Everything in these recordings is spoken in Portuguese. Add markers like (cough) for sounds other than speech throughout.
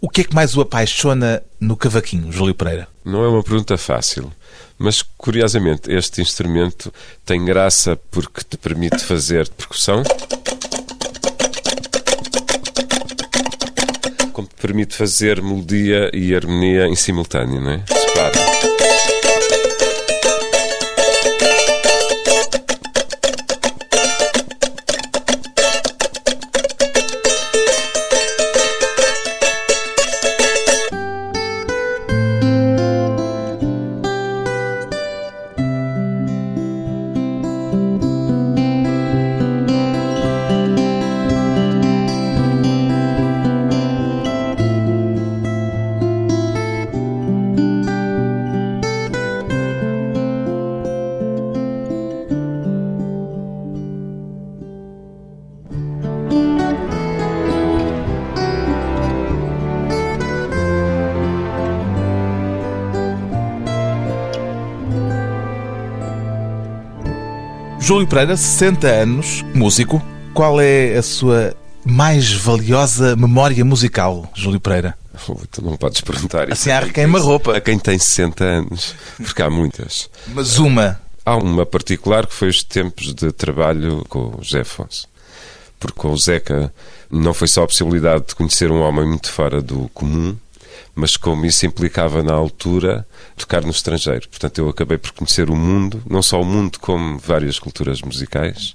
O que é que mais o apaixona no cavaquinho, Júlio Pereira? Não é uma pergunta fácil, mas curiosamente este instrumento tem graça porque te permite fazer percussão, como te permite fazer melodia e harmonia em simultâneo, não é? Separa. Pereira, 60 anos, músico. Qual é a sua mais valiosa memória musical, Júlio Pereira? Tu não podes perguntar isso. Assim há queima-roupa. A quem tem 60 anos, porque há muitas. Mas uma. Há uma particular que foi os tempos de trabalho com o José Afonso. Porque com o Zeca não foi só a possibilidade de conhecer um homem muito fora do comum, mas como isso implicava na altura tocar no estrangeiro. Portanto, eu acabei por conhecer o mundo, não só o mundo, como várias culturas musicais,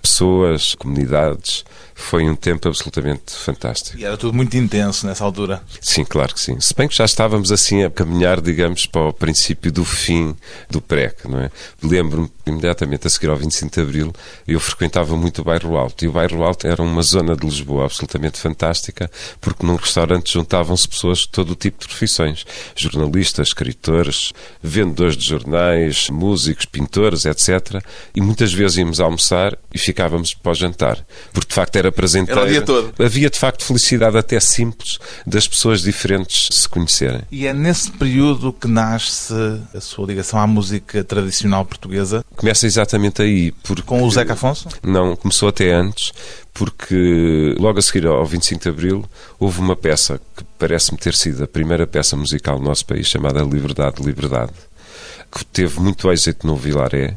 pessoas, comunidades. Foi um tempo absolutamente fantástico. E era tudo muito intenso nessa altura. Sim, claro que sim. Se bem que já estávamos assim a caminhar, digamos, para o princípio do fim do PREC, não é? Lembro-me, imediatamente a seguir ao 25 de Abril, eu frequentava muito o Bairro Alto. E o Bairro Alto era uma zona de Lisboa absolutamente fantástica, porque num restaurante juntavam-se pessoas de todo o tipo de profissões. Jornalistas, escritores, vendedores de jornais, músicos, pintores, etc. E muitas vezes íamos almoçar e ficávamos para o jantar. Porque, de facto, era prazenteiro. Era o dia todo. Havia, de facto, felicidade até simples das pessoas diferentes se conhecerem. E é nesse período que nasce a sua ligação à música tradicional portuguesa? Começa exatamente aí. Porque... Com o Zeca Afonso? Não, começou até antes, porque logo a seguir ao 25 de Abril houve uma peça que parece-me ter sido a primeira peça musical do nosso país, chamada Liberdade, Liberdade, que teve muito êxito no Vilaré,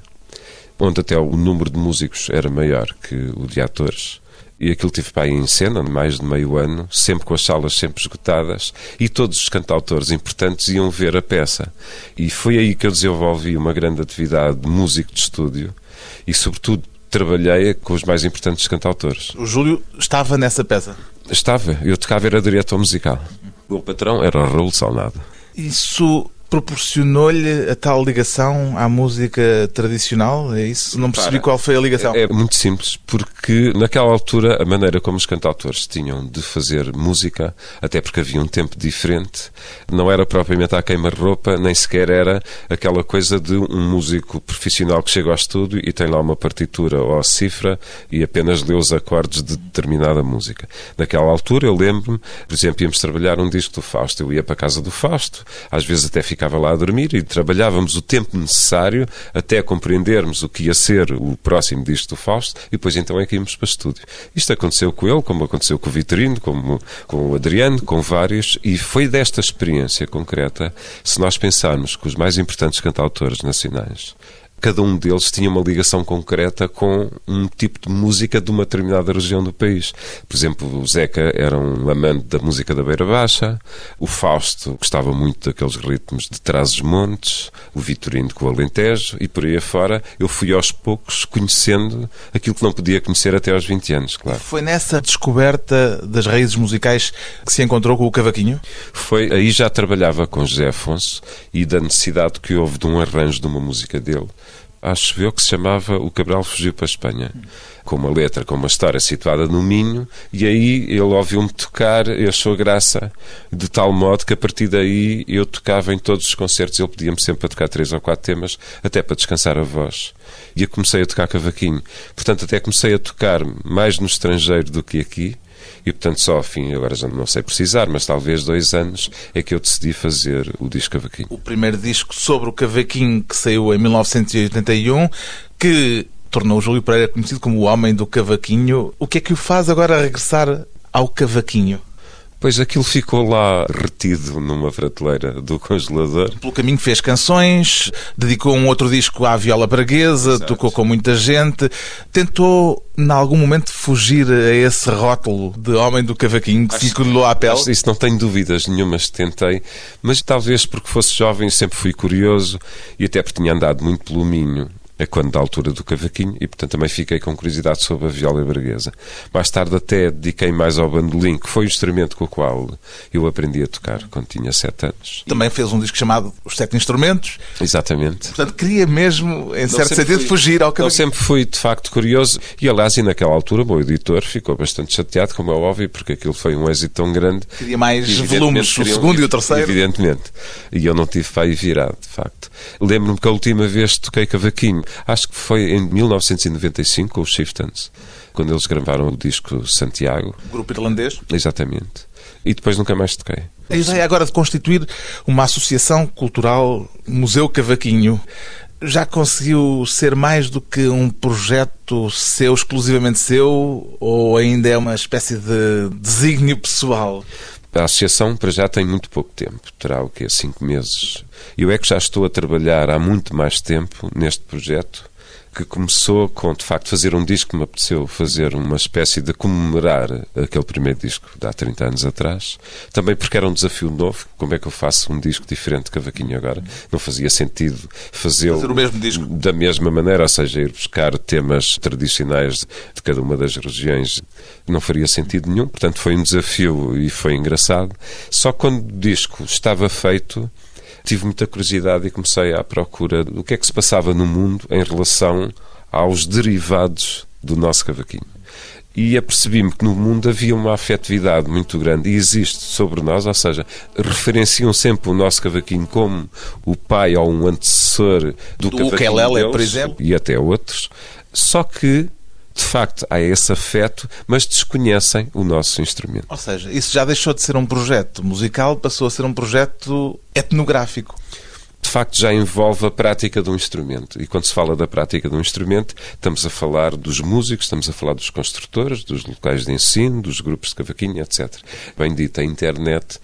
onde até o número de músicos era maior que o de atores. E aquilo tive para aí em cena, mais de meio ano, sempre com as salas sempre esgotadas, e todos os cantautores importantes iam ver a peça. E foi aí que eu desenvolvi uma grande atividade de músico de estúdio, e sobretudo trabalhei com os mais importantes cantautores. O Júlio estava nessa peça? Estava, eu tocava, era diretor musical. O meu patrão era Raul Salnado. Isso proporcionou-lhe a tal ligação à música tradicional? É isso? Não percebi Para. qual foi a ligação. É, é muito simples, porque naquela altura a maneira como os cantautores tinham de fazer música, até porque havia um tempo diferente, não era propriamente à queima-roupa, nem sequer era aquela coisa de um músico profissional que chega ao estúdio e tem lá uma partitura ou a cifra e apenas lê os acordes de determinada música. Naquela altura eu lembro-me, por exemplo, íamos trabalhar um disco do Fausto, eu ia para a casa do Fausto, às vezes até ficava lá a dormir e trabalhávamos o tempo necessário até compreendermos o que ia ser o próximo disco do Fausto e depois então é que íamos para estúdio. Isto aconteceu com ele, como aconteceu com o Vitorino, como com o Adriano, com vários, e foi desta experiência concreta, se nós pensarmos que os mais importantes cantautores nacionais cada um deles tinha uma ligação concreta com um tipo de música de uma determinada região do país. Por exemplo, o Zeca era um amante da música da Beira Baixa, o Fausto gostava muito daqueles ritmos de Trás-os-Montes, o Vitorino com o Alentejo e por aí afora. Eu fui aos poucos conhecendo aquilo que não podia conhecer até aos 20 anos, claro. Foi nessa descoberta das raízes musicais que se encontrou com o cavaquinho? Foi aí já trabalhava com José Afonso e da necessidade que houve de um arranjo de uma música dele acho eu que se chamava O Cabral Fugiu para a Espanha, com uma letra, com uma história situada no Minho, e aí ele ouviu-me tocar e achou graça, de tal modo que a partir daí eu tocava em todos os concertos, ele pedia-me sempre para tocar três ou quatro temas, até para descansar a voz. E eu comecei a tocar cavaquinho. Portanto, até comecei a tocar mais no estrangeiro do que aqui, e portanto só, fim, agora já não sei precisar, mas talvez dois anos é que eu decidi fazer o disco Cavaquinho. O primeiro disco sobre o cavaquinho que saiu em 1981, que tornou o Júlio Pereira conhecido como o homem do cavaquinho. O que é que o faz agora regressar ao cavaquinho? Pois aquilo ficou lá retido numa prateleira do congelador. Pelo caminho fez canções, dedicou um outro disco à viola braguesa, Exato. tocou com muita gente. Tentou, em algum momento, fugir a esse rótulo de homem do cavaquinho que se colou à pele. Isso não tenho dúvidas nenhumas tentei, mas talvez porque fosse jovem sempre fui curioso e até porque tinha andado muito pelo Minho a quando da altura do cavaquinho e portanto também fiquei com curiosidade sobre a viola braguesa. Mais tarde até dediquei mais ao bandolim, que foi o instrumento com o qual eu aprendi a tocar quando tinha sete anos. Também fez um disco chamado Os Sete Instrumentos. Exatamente. Portanto, queria mesmo, em certo sempre sentido, fui- fugir ao Eu cavaquinho. sempre fui, de facto, curioso. E, aliás, e naquela altura, o meu editor ficou bastante chateado, como é óbvio, porque aquilo foi um êxito tão grande. Queria mais volumes, o segundo e o terceiro. Evidentemente. E eu não tive para aí virado, de facto. Lembro-me que a última vez que toquei cavaquinho, acho que foi em 1995, com os Chieftains, quando eles gravaram o disco Santiago. Grupo irlandês. Exatamente. E depois nunca mais toquei. A ideia agora de constituir uma associação cultural Museu Cavaquinho já conseguiu ser mais do que um projeto seu, exclusivamente seu, ou ainda é uma espécie de desígnio pessoal? A associação, para já, tem muito pouco tempo. Terá o quê? Cinco meses. Eu é que já estou a trabalhar há muito mais tempo neste projeto, que começou com, de facto, fazer um disco que me apeteceu fazer uma espécie de comemorar aquele primeiro disco de há 30 anos atrás. Também porque era um desafio novo. Como é que eu faço um disco diferente de Cavaquinho agora? Não fazia sentido fazê-lo Fazer o mesmo disco. da mesma maneira, ou seja, ir buscar temas tradicionais de cada uma das regiões não faria sentido nenhum. Portanto, foi um desafio e foi engraçado. Só quando o disco estava feito, tive muita curiosidade e comecei à procura do que é que se passava no mundo em relação aos derivados do nosso cavaquinho. E apercebi-me que no mundo havia uma afetividade muito grande e existe sobre nós, ou seja, referenciam sempre o nosso cavaquinho como o pai ou um antecessor do, Do cavaquinho deles, por exemplo. e até outros. Só que, de facto, há esse afeto, mas desconhecem o nosso instrumento. Ou seja, isso já deixou de ser um projeto musical, passou a ser um projeto etnográfico. de facto já envolve a prática de um instrumento. E quando se fala da prática de um instrumento, estamos a falar dos músicos, estamos a falar dos construtores, dos locais de ensino, dos grupos de cavaquinho, etc. Bem dito, a internet,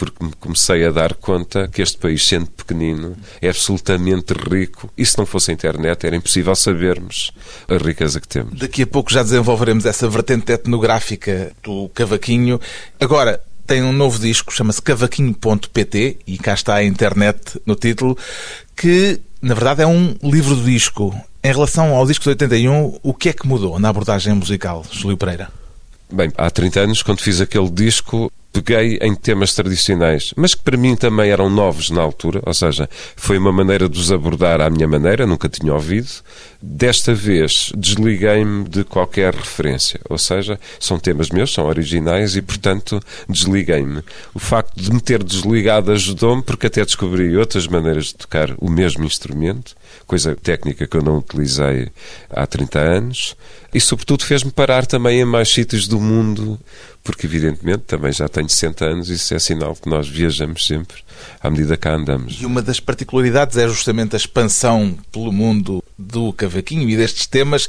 porque me comecei a dar conta que este país, sendo pequenino, é absolutamente rico. E se não fosse a internet, era impossível sabermos a riqueza que temos. Daqui a pouco já desenvolveremos essa vertente etnográfica do cavaquinho. Agora, tem um novo disco, chama-se cavaquinho.pt e cá está a internet no título, que na verdade é um livro do disco. Em relação ao disco de 81, o que é que mudou na abordagem musical, Júlio Pereira? Bem, há 30 anos, quando fiz aquele disco, peguei em temas tradicionais, mas que para mim também eram novos na altura, ou seja, foi uma maneira de os abordar à minha maneira, nunca tinha ouvido. Desta vez, desliguei-me de qualquer referência, ou seja, são temas meus, são originais e, portanto, desliguei-me. O facto de me ter desligado ajudou-me porque até descobri outras maneiras de tocar o mesmo instrumento, coisa técnica que eu não utilizei há 30 anos, e, sobretudo, fez-me parar também em mais sítios do mundo, porque, evidentemente, também já tenho 60 anos e isso é sinal que nós viajamos sempre à medida que andamos. E uma das particularidades é justamente a expansão pelo mundo do cavaquinho e destes temas.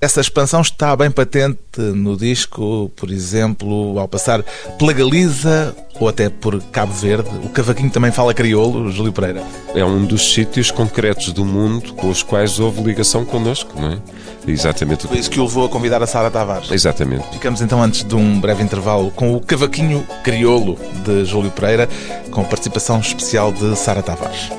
Essa expansão está bem patente no disco, por exemplo, ao passar pela Galiza ou até por Cabo Verde. O cavaquinho também fala crioulo, Júlio Pereira. É um dos sítios concretos do mundo com os quais houve ligação connosco, não é? Exatamente. Foi isso que o levou a convidar a Sara Tavares. Exatamente. Ficamos então antes de um breve intervalo com o Cavaquinho Crioulo de Júlio Pereira, com participação especial de Sara Tavares.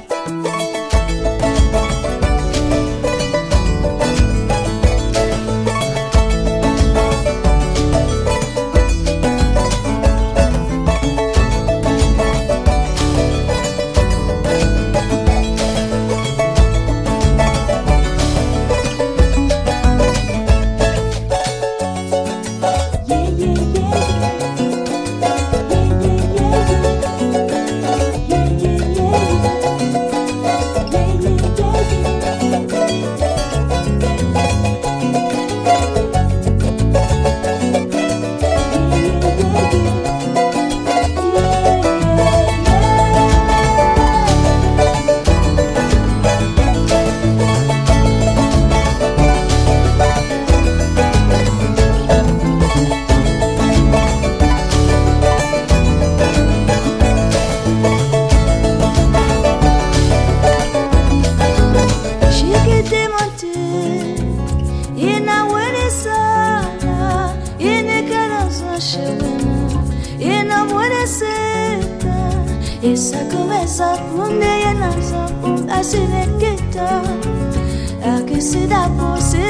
A se nequeta A que se dá por se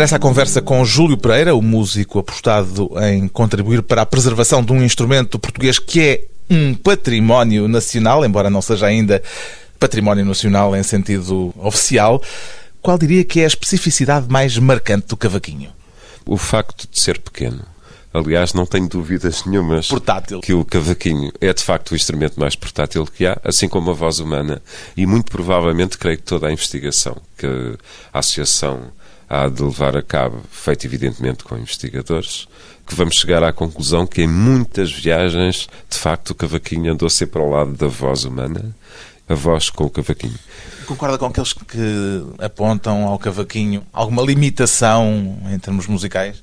regressa à conversa com Júlio Pereira, o músico apostado em contribuir para a preservação de um instrumento português que é um património nacional, embora não seja ainda património nacional em sentido oficial. Qual diria que é a especificidade mais marcante do cavaquinho? O facto de ser pequeno. Aliás, não tenho dúvidas nenhumas portátil. que o cavaquinho é de facto o instrumento mais portátil que há, assim como a voz humana, e muito provavelmente creio que toda a investigação que a Associação há de levar a cabo, feito evidentemente com investigadores, que vamos chegar à conclusão que em muitas viagens, de facto, o cavaquinho andou sempre ao lado da voz humana, a voz com o cavaquinho. Concorda com aqueles que apontam ao cavaquinho alguma limitação em termos musicais?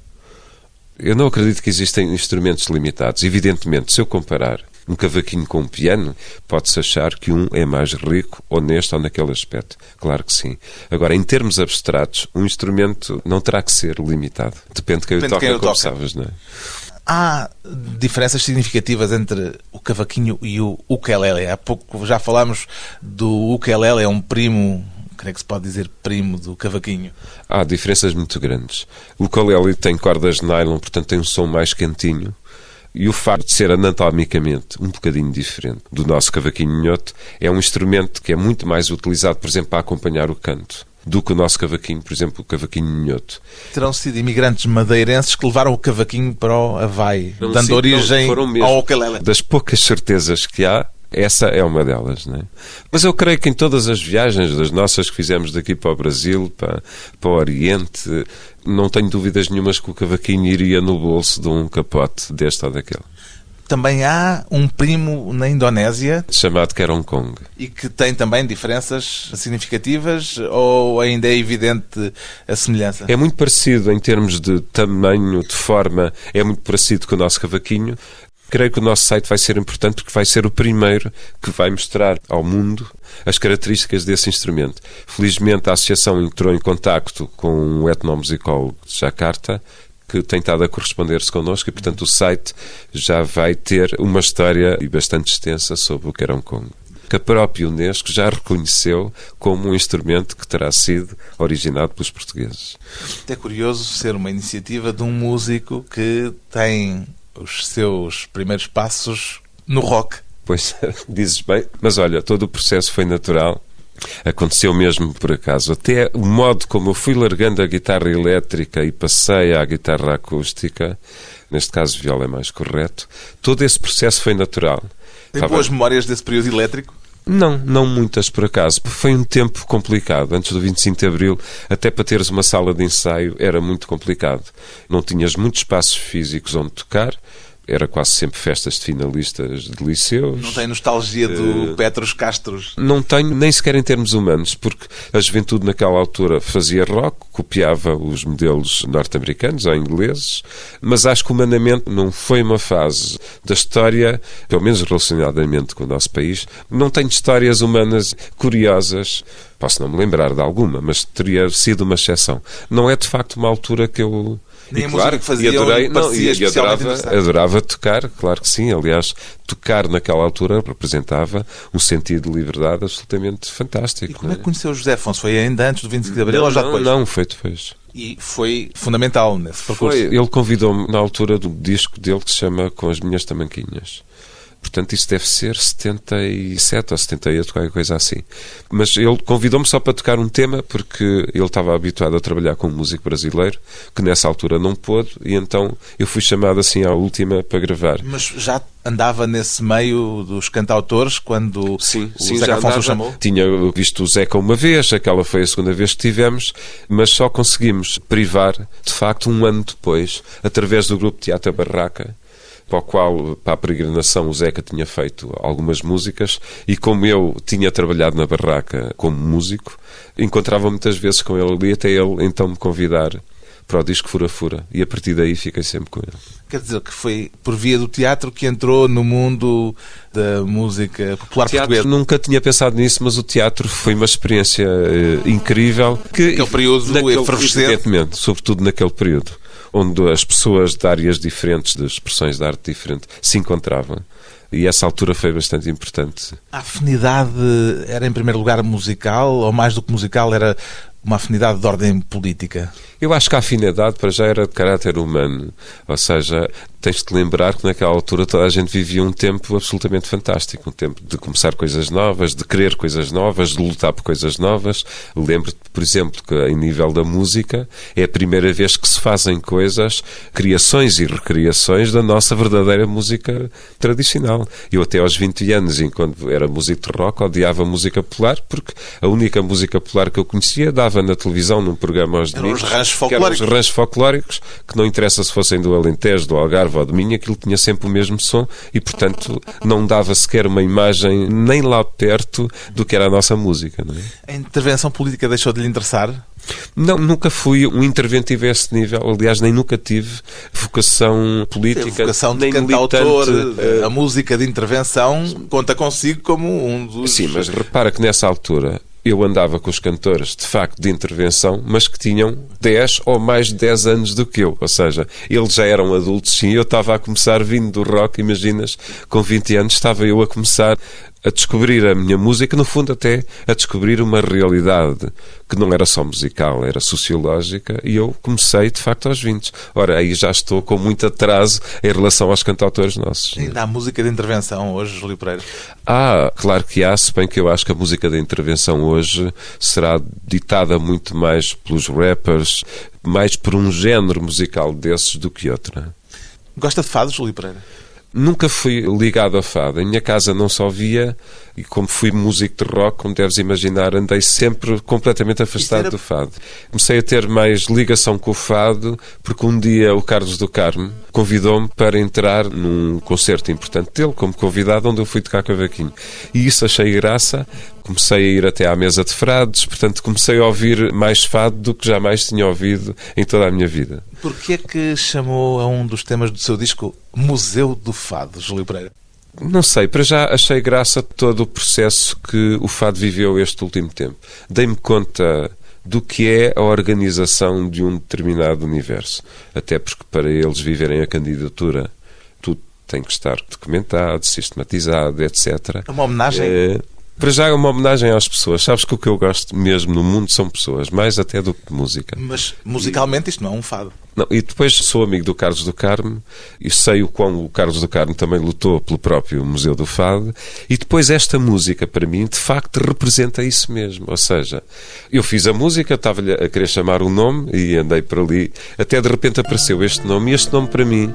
Eu não acredito que existem instrumentos limitados. Evidentemente, se eu comparar um cavaquinho com um piano, pode-se achar que um é mais rico ou neste ou naquele aspecto. Claro que sim. Agora, em termos abstratos, um instrumento não terá que ser limitado. Depende de quem Depende o toca, quem como toca. sabes, não é? Há diferenças significativas entre o cavaquinho e o ukulele. Há pouco já falámos do ukulele, é um primo creio que se pode dizer primo do cavaquinho. Há diferenças muito grandes. O ukulele tem cordas de nylon, portanto tem um som mais quentinho. E o facto de ser anatomicamente um bocadinho diferente do nosso cavaquinho minhoto é um instrumento que é muito mais utilizado, por exemplo, para acompanhar o canto do que o nosso cavaquinho, por exemplo, o cavaquinho minhoto. Terão sido imigrantes madeirenses que levaram o cavaquinho para o Havaí, não, dando sim, origem não, ao ukulele. Das poucas certezas que há, essa é uma delas, não é? Mas eu creio que em todas as viagens das nossas que fizemos daqui para o Brasil, para, para o Oriente, não tenho dúvidas nenhumas que o cavaquinho iria no bolso de um capote deste ou daquele. Também há um primo na Indonésia chamado Kerong Kong e que tem também diferenças significativas ou ainda é evidente a semelhança? É muito parecido em termos de tamanho, de forma, é muito parecido com o nosso cavaquinho. Creio que o nosso site vai ser importante porque vai ser o primeiro que vai mostrar ao mundo as características desse instrumento. Felizmente, a Associação entrou em contacto com um etnomusicólogo de Jakarta que tem estado a corresponder-se connosco e, portanto, o site já vai ter uma história bastante extensa sobre o Kerong Kong que a própria Unesco já reconheceu como um instrumento que terá sido originado pelos portugueses. É curioso ser uma iniciativa de um músico que tem os seus primeiros passos no rock. Pois, (laughs) dizes bem, mas olha, todo o processo foi natural Aconteceu mesmo por acaso. Até o modo como eu fui largando a guitarra elétrica e passei à guitarra acústica, neste caso viola é mais correto, todo esse processo foi natural. Tem Estava... boas memórias desse período elétrico? Não, não muitas por acaso. Foi um tempo complicado. Antes do 25 de Abril, até para teres uma sala de ensaio era muito complicado. Não tinhas muitos espaços físicos onde tocar era quase sempre festas de finalistas de liceus. Não tem nostalgia do uh, Petros Castros? Não tenho, nem sequer em termos humanos, porque a juventude naquela altura fazia rock, copiava os modelos norte-americanos ou ingleses, mas acho que humanamente não foi uma fase da história, pelo menos relacionadamente com o nosso país, não tenho histórias humanas curiosas. Posso não me lembrar de alguma, mas teria sido uma exceção. Não é de facto uma altura que eu nem e, a claro, música que fazia e adorei, não, e, e adorava, adorava tocar, claro que sim. Aliás, tocar naquela altura representava um sentido de liberdade absolutamente fantástico. E como é, que conheceu o José Afonso? Foi ainda antes do 25 de Abril não, ou já depois? Não, foi depois. E foi fundamental nesse percurso. Foi, ele convidou-me na altura do disco dele que se chama Com as Minhas Tamanquinhas. Portanto, isso deve ser 77 ou 78, qualquer coisa assim. Mas ele convidou-me só para tocar um tema, porque ele estava habituado a trabalhar com um músico brasileiro, que nessa altura não pôde, e então eu fui chamado assim à última para gravar. Mas já andava nesse meio dos cantautores quando sim, o sim, Zeca Afonso chamou? Tinha visto o Zeca uma vez, aquela foi a segunda vez que tivemos, mas só conseguimos privar, de facto, um ano depois, através do grupo Teatro Barraca, para o qual, para a peregrinação, o Zeca tinha feito algumas músicas e como eu tinha trabalhado na barraca como músico, encontrava muitas vezes com ele ali, até ele então me convidar para o disco Fura Fura e a partir daí fiquei sempre com ele. Quer dizer que foi por via do teatro que entrou no mundo da música popular teatro, portuguesa? Nunca tinha pensado nisso, mas o teatro foi uma experiência uh, incrível. Que, Aquele período naquele, efervescente. Evidentemente, sobretudo naquele período onde as pessoas de áreas diferentes, de expressões de arte diferente, se encontravam. E essa altura foi bastante importante. A afinidade era, em primeiro lugar, musical, ou mais do que musical, era uma afinidade de ordem política? Eu acho que a afinidade para já era de caráter humano. Ou seja, tens de lembrar que naquela altura toda a gente vivia um tempo absolutamente fantástico. Um tempo de começar coisas novas, de querer coisas novas, de lutar por coisas novas. Lembro-te, por exemplo, que em nível da música é a primeira vez que se fazem coisas, criações e recriações da nossa verdadeira música tradicional. Eu até aos 20 anos, enquanto era músico de rock, odiava música popular porque a única música popular que eu conhecia dava na televisão num programa aos domingos folclóricos. os ranchos folclóricos, que não interessa se fossem do Alentejo, do Algarve ou do Minho, aquilo tinha sempre o mesmo som e, portanto, não dava sequer uma imagem nem lá perto do que era a nossa música. É? A intervenção política deixou de lhe interessar? Não, nunca fui um interventivo a esse nível. Aliás, nem nunca tive vocação política. A vocação de nem cantautor. Eh, a música de intervenção conta consigo como um dos. Sim, mas repara que nessa altura eu andava com os cantores, de facto, de intervenção, mas que tinham 10 ou mais de 10 anos do que eu. Ou seja, eles já eram adultos, sim, eu estava a começar vindo do rock, imaginas, com 20 anos estava eu a começar a descobrir a minha música, no fundo até a descobrir uma realidade que não era só musical, era sociológica, e eu comecei de facto aos 20. Ora, aí já estou com muito atraso em relação aos cantautores nossos. Ainda há música de intervenção hoje, Júlio Pereira? Ah, claro que há, se bem que eu acho que a música de intervenção hoje será ditada muito mais pelos rappers, mais por um género musical desses do que outro. Gosta de fado, Júlio Pereira? Nunca fui ligado a fado. Em minha casa não só via, e como fui músico de rock, como deves imaginar, andei sempre completamente afastado era... do fado. Comecei a ter mais ligação com o fado, porque um dia o Carlos do Carmo convidou-me para entrar num concerto importante dele, como convidado, onde eu fui tocar cavaquinho. E isso achei graça, comecei a ir até à mesa de frades, portanto comecei a ouvir mais fado do que jamais tinha ouvido em toda a minha vida. Porquê é que chamou a um dos temas do seu disco Museu do Fado, Júlio Pereira? Não sei, para já achei graça todo o processo que o fado viveu este último tempo. Dei-me conta do que é a organização de um determinado universo. Até porque para eles viverem a candidatura tudo tem que estar documentado, sistematizado, etc. É uma homenagem? É Para já é uma homenagem às pessoas. Sabes que o que eu gosto mesmo no mundo são pessoas, mais até do que música. Mas musicalmente isto não é um fado. Não, e depois sou amigo do Carlos do Carmo e sei o quão o Carlos do Carmo também lutou pelo próprio Museu do Fado. E depois esta música, para mim, de facto representa isso mesmo. Ou seja, eu fiz a música, estava-lhe a querer chamar o um nome e andei por ali. Até de repente apareceu este nome e este nome para mim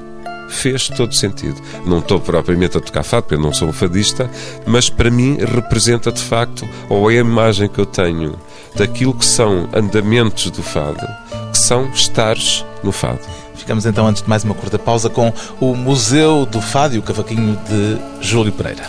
fez todo sentido. Não estou propriamente a tocar fado, porque eu não sou um fadista, mas para mim representa de facto, ou é a imagem que eu tenho daquilo que são andamentos do fado, que são estares no fado. Ficamos então, antes de mais uma curta pausa, com o Museu do Fado e o Cavaquinho de Júlio Pereira.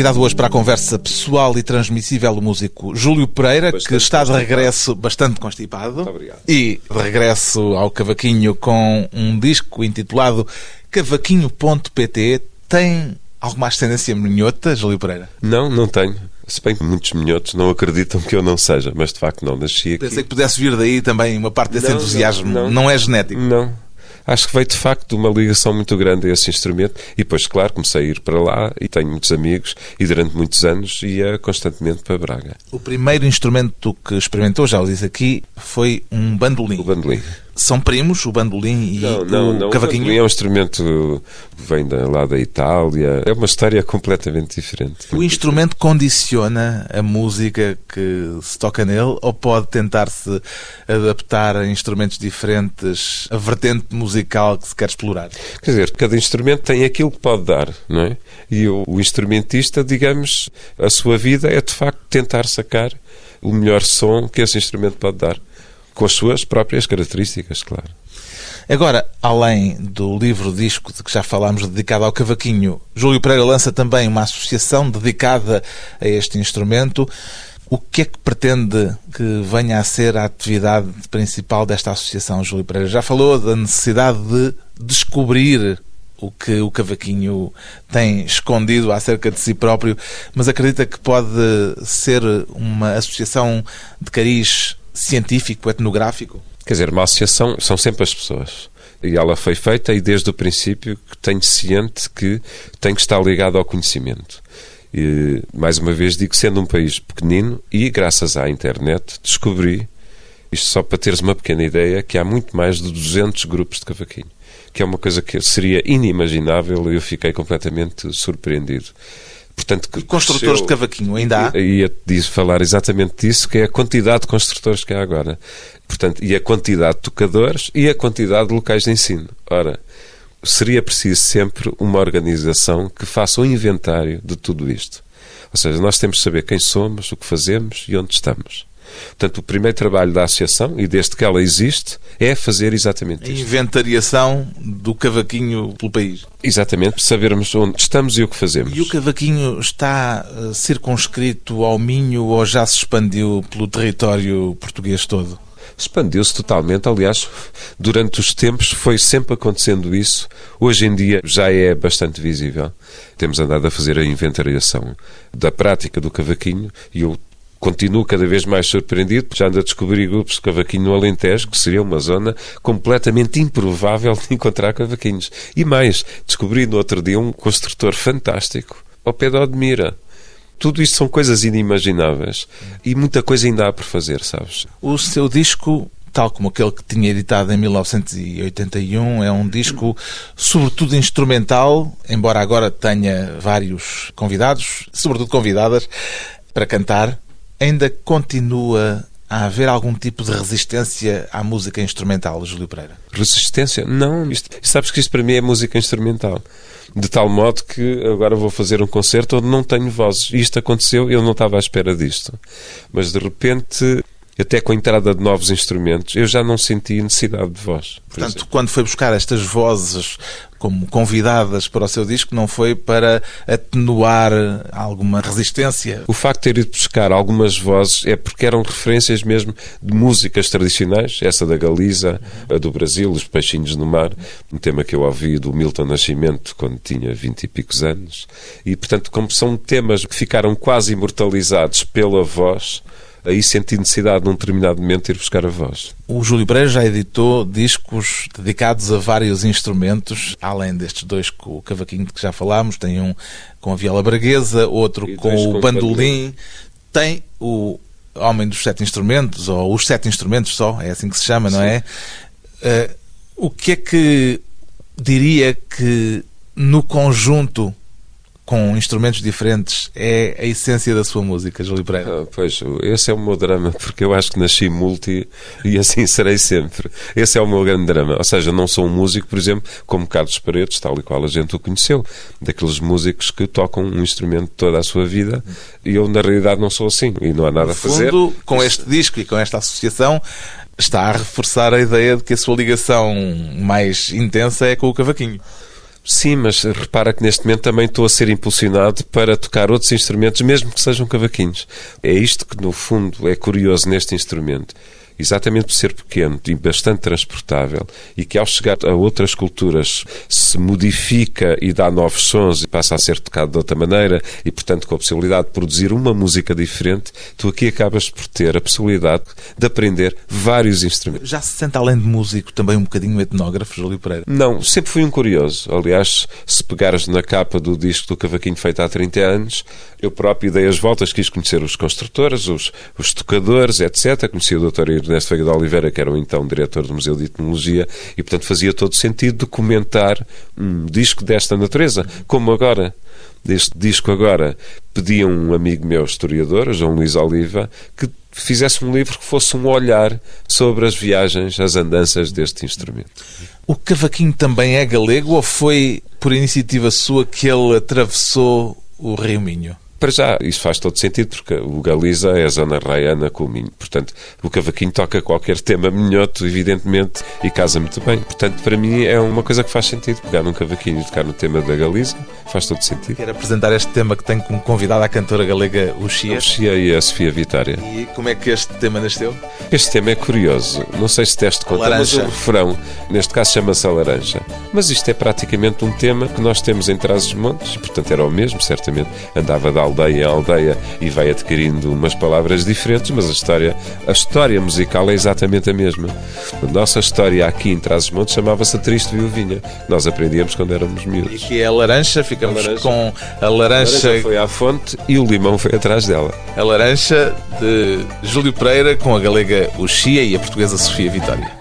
Convidado hoje para a conversa pessoal e transmissível o músico Júlio Pereira, Bastante que está de regresso bastante constipado. Muito obrigado. E de regresso ao Cavaquinho com um disco intitulado Cavaquinho.pt. Tem alguma ascendência minhota, Júlio Pereira? Não, não tenho. Se bem que muitos minhotos não acreditam que eu não seja, mas de facto não nasci aqui. Pensei que pudesse vir daí também uma parte desse Não, entusiasmo. não, Não, não. é genético. Não. Acho que veio de facto de uma ligação muito grande a esse instrumento e depois, claro, comecei a ir para lá e tenho muitos amigos e durante muitos anos ia constantemente para Braga. O primeiro instrumento que experimentou, já o disse aqui, foi um bandolim. O bandolim. São primos, o bandolim e Não, não, o não. O cavaquinho? bandolim é um instrumento que vem da, lá da Itália. É uma história completamente diferente. O instrumento condiciona a música que se toca nele ou pode tentar-se adaptar a instrumentos diferentes, a vertente musical que se quer explorar? Quer dizer, cada instrumento tem aquilo que pode dar, não é? E o, o instrumentista, digamos, a sua vida é de facto tentar sacar o melhor som que esse instrumento pode dar. Com as suas próprias características, claro. Agora, além do livro-disco de que já falámos dedicado ao cavaquinho, Júlio Pereira lança também uma associação dedicada a este instrumento. O que é que pretende que venha a ser a atividade principal desta associação, Júlio Pereira? Já falou da necessidade de descobrir o que o cavaquinho tem escondido acerca de si próprio, mas acredita que pode ser uma associação de cariz científico, etnográfico? Quer dizer, uma associação são sempre as pessoas. E ela foi feita e desde o princípio que tenho ciente que tem que estar ligado ao conhecimento. E, mais uma vez digo, sendo um país pequenino e graças à internet descobri, isto só para teres uma pequena ideia, que há muito mais de 200 grupos de cavaquinho. Que é uma coisa que seria inimaginável e eu fiquei completamente surpreendido. Portanto, que Construtores de cavaquinho ainda há? ia diz- falar exatamente disso, que é a quantidade de construtores que há agora. Portanto, e a quantidade de tocadores e a quantidade de locais de ensino. Ora, seria preciso sempre uma organização que faça um inventário de tudo isto. Ou seja, nós temos de saber quem somos, o que fazemos e onde estamos. Portanto, o primeiro trabalho da associação, e desde que ela existe, é fazer exatamente A isto. inventariação do cavaquinho pelo país. Exatamente, sabermos onde estamos e o que fazemos. E o cavaquinho está eh, circunscrito ao Minho ou já se expandiu pelo território português todo? Expandiu-se totalmente, aliás, durante os tempos foi sempre acontecendo isso. Hoje em dia já é bastante visível. Temos andado a fazer a inventariação da prática do cavaquinho e eu continuo cada vez mais surpreendido, porque já ando a descobrir grupos de cavaquinho no Alentejo, que seria uma zona completamente improvável de (laughs) encontrar cavaquinhos. E mais, descobri no outro dia um construtor fantástico, ao pé de Odmira. Tudo isto são coisas inimagináveis e muita coisa ainda há por fazer, sabes? O seu disco, tal como aquele que tinha editado em 1981, é um disco sobretudo instrumental, embora agora tenha vários convidados, sobretudo convidadas, para cantar. Ainda continua a haver algum tipo de resistência à música instrumental, Júlio Pereira? Resistência? Não. Isto, sabes que isto para mim é música instrumental. De tal modo que agora vou fazer um concerto onde não tenho vozes. Isto aconteceu, eu não estava à espera disto. Mas de repente, até com a entrada de novos instrumentos, eu já não senti necessidade de voz. por Portanto, exemplo. quando foi buscar estas vozes como convidadas para o seu disco, não foi para atenuar alguma resistência? O facto de ter ido buscar algumas vozes é porque eram referências mesmo de músicas tradicionais, essa da Galiza, a do Brasil, Os Peixinhos no Mar, um tema que eu ouvi do Milton Nascimento quando tinha vinte e picos anos. E, portanto, como são temas que ficaram quase imortalizados pela voz, aí senti necessidade, num determinado momento, de ir buscar a voz. O Júlio Pereira já editou discos dedicados a vários instrumentos, além destes dois com o cavaquinho de que já falámos, tem um com a viola braguesa, outro E com o com bandolim, tem o Homem dos Sete Instrumentos, ou os Sete Instrumentos só, é assim que se chama, não é? Eh, o que é que diria que no conjunto com instrumentos diferentes é a essência da sua música, Júlio Pereira? Ah, pois, esse é o meu drama, porque eu acho que nasci multi e assim (laughs) serei sempre. Esse é o meu grande drama. Ou seja, não sou um músico, por exemplo, como Carlos Paredes, tal e qual a gente o conheceu, daqueles músicos que tocam um instrumento toda a sua vida, e eu, na realidade, não sou assim, e não há nada No a fazer. fundo, com este disco e com esta associação, está a reforçar a ideia de que a sua ligação mais intensa é com o cavaquinho. Sim, mas repara que neste momento também estou a ser impulsionado para tocar outros instrumentos, mesmo que sejam cavaquinhos. É isto que, no fundo, é curioso neste instrumento exatamente por ser pequeno e bastante transportável, e que ao chegar a outras culturas se modifica e dá novos sons e passa a ser tocado de outra maneira, e portanto com a possibilidade de produzir uma música diferente, tu aqui acabas por ter a possibilidade de aprender vários instrumentos. Já se sente, além de músico, também um bocadinho etnógrafo, Júlio Pereira? Não, sempre fui um curioso. Aliás, se pegares na capa do disco do Cavaquinho feito há 30 anos, eu próprio dei as voltas, quis conhecer os construtores, os, os tocadores, etc. Conheci o Dr. Ernesto Veiga de Oliveira, que era o então diretor do Museu de Etnologia, e portanto fazia todo sentido documentar um disco desta natureza, como agora. Deste disco agora pedi a um amigo meu, historiador, João Luís Oliva, que fizesse um livro que fosse um olhar sobre as viagens, as andanças deste instrumento. O cavaquinho também é galego ou foi por iniciativa sua que ele atravessou o Rio Minho? Para já, isso faz todo sentido, porque o Galiza é a zona raiana com o Minho. Portanto, o cavaquinho toca qualquer tema minhoto, evidentemente, e casa muito bem. Portanto, para mim é uma coisa que faz sentido. Pegar num cavaquinho e tocar no tema da Galiza faz todo sentido. Quero apresentar este tema que tem como convidada a cantora galega Uxia. Uxia e a Sofia Vitória. E como é que este tema nasceu? Este tema é curioso. Não sei se deste conta, mas o refrão, neste caso chama-se a laranja. Mas isto é praticamente um tema que nós temos em Trás-os-Montes, portanto era o mesmo, certamente. Andava da aldeia a aldeia e vai adquirindo umas palavras diferentes, mas a história, a história musical é exatamente a mesma. A nossa história aqui em Trás-os-Montes chamava-se Triste Viuvinha. Nós aprendíamos quando éramos miúdos. E que é a laranja, ficamos a laranja. com a laranja... a laranja. foi à fonte e o limão foi atrás dela. A laranja de Júlio Pereira com a galega Uxia e a portuguesa Sofia Vitória.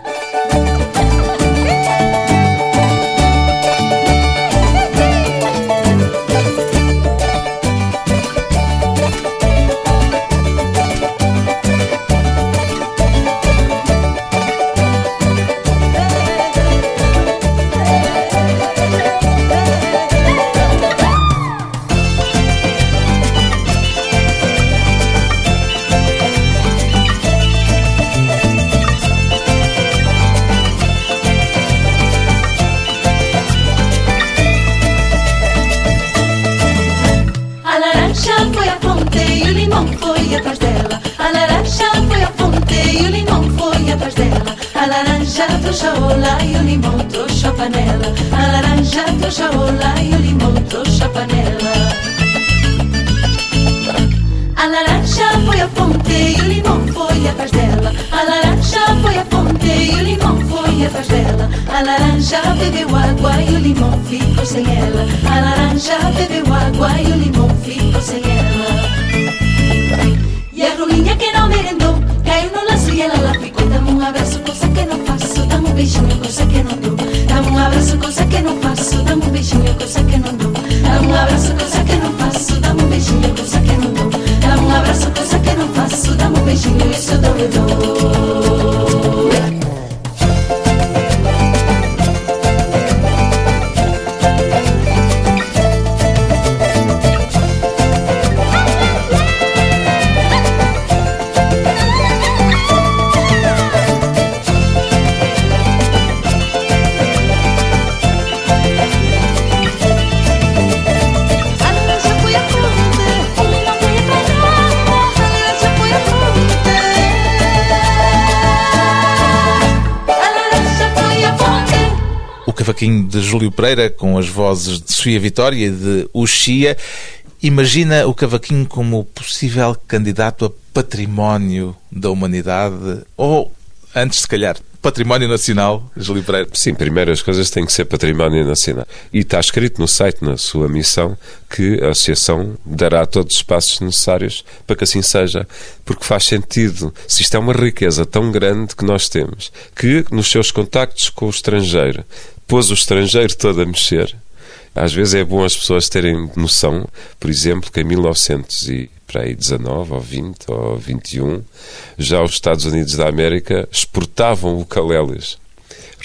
Trouxa ola e o limão trouxa panela. A laranja trouxa ola e o limão trouxa panela. A laranja foi a fonte e o limão foi atrás dela. A laranja foi a fonte e o limão foi atrás dela. A laranja bebeu água e o limão ficou sem ela. A laranja bebeu água e o limão ficou sem ela. E a rolinha que não merendou caiu no laço e ela lá ficou. Dá-me um abraço, coisa que não beijinho, coisa que não dou. Dá-me um abraço, coisa que não faço. Dá-me um beijinho, coisa que não dou. Dá-me um abraço, coisa que não faço. Dá-me um beijinho, coisa que não dou. Dá-me um abraço, coisa que não faço. Dá-me um beijinho, isso eu dou, eu dou. De Júlio Pereira com as vozes de Sofia Vitória e de Uxia. Imagina o cavaquinho como possível candidato a património da humanidade ou, antes se calhar, património nacional, Júlio Pereira? Sim, primeiro as coisas têm que ser património nacional. E está escrito no site, na sua missão, que a Associação dará todos os passos necessários para que assim seja. Porque faz sentido, se isto é uma riqueza tão grande que nós temos, que nos seus contactos com o estrangeiro pôs o estrangeiro todo a mexer. Às vezes é bom as pessoas terem noção, por exemplo, que em 1919 ou 20 ou 21, já os Estados Unidos da América exportavam ukaleles.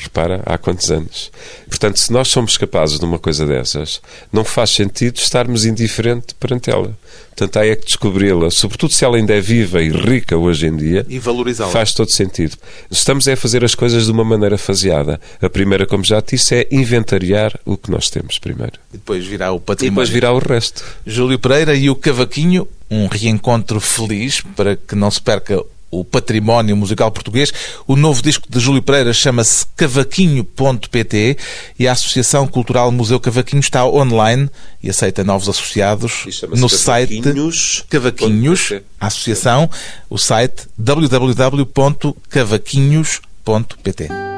Repara, há quantos anos. Portanto, se nós somos capazes de uma coisa dessas, não faz sentido estarmos indiferente perante ela. Portanto, há é que descobri-la, sobretudo se ela ainda é viva e rica hoje em dia. E valorizá-la. Faz todo sentido. Estamos é a fazer as coisas de uma maneira faseada. A primeira, como já disse, é inventariar o que nós temos primeiro. E depois virá o E património. depois virá o resto. Júlio Pereira e o Cavaquinho, um reencontro feliz para que não se perca o património musical português. O novo disco de Júlio Pereira chama-se cavaquinho.pt e a Associação Cultural Museu Cavaquinho está online e aceita novos associados no site Cavaquinhos. Cavaquinhos, a associação, o site www.cavaquinhos.pt.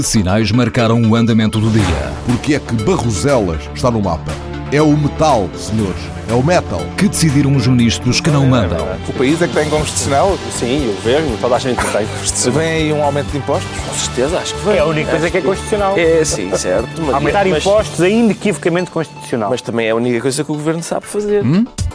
Que sinais marcaram o andamento do dia? Porque é que Barroselas está no mapa? É o metal, senhores. É o metal. Que decidiram os ministros que não mandam? O país é que tem constitucional. Sim, o governo, toda a gente tem. Se vem aí um aumento de impostos, Com certeza, acho que vai. É a única coisa que é constitucional. É, sim, certo. Aumentar impostos é inequivocamente constitucional. Mas também é a única coisa que o governo sabe fazer.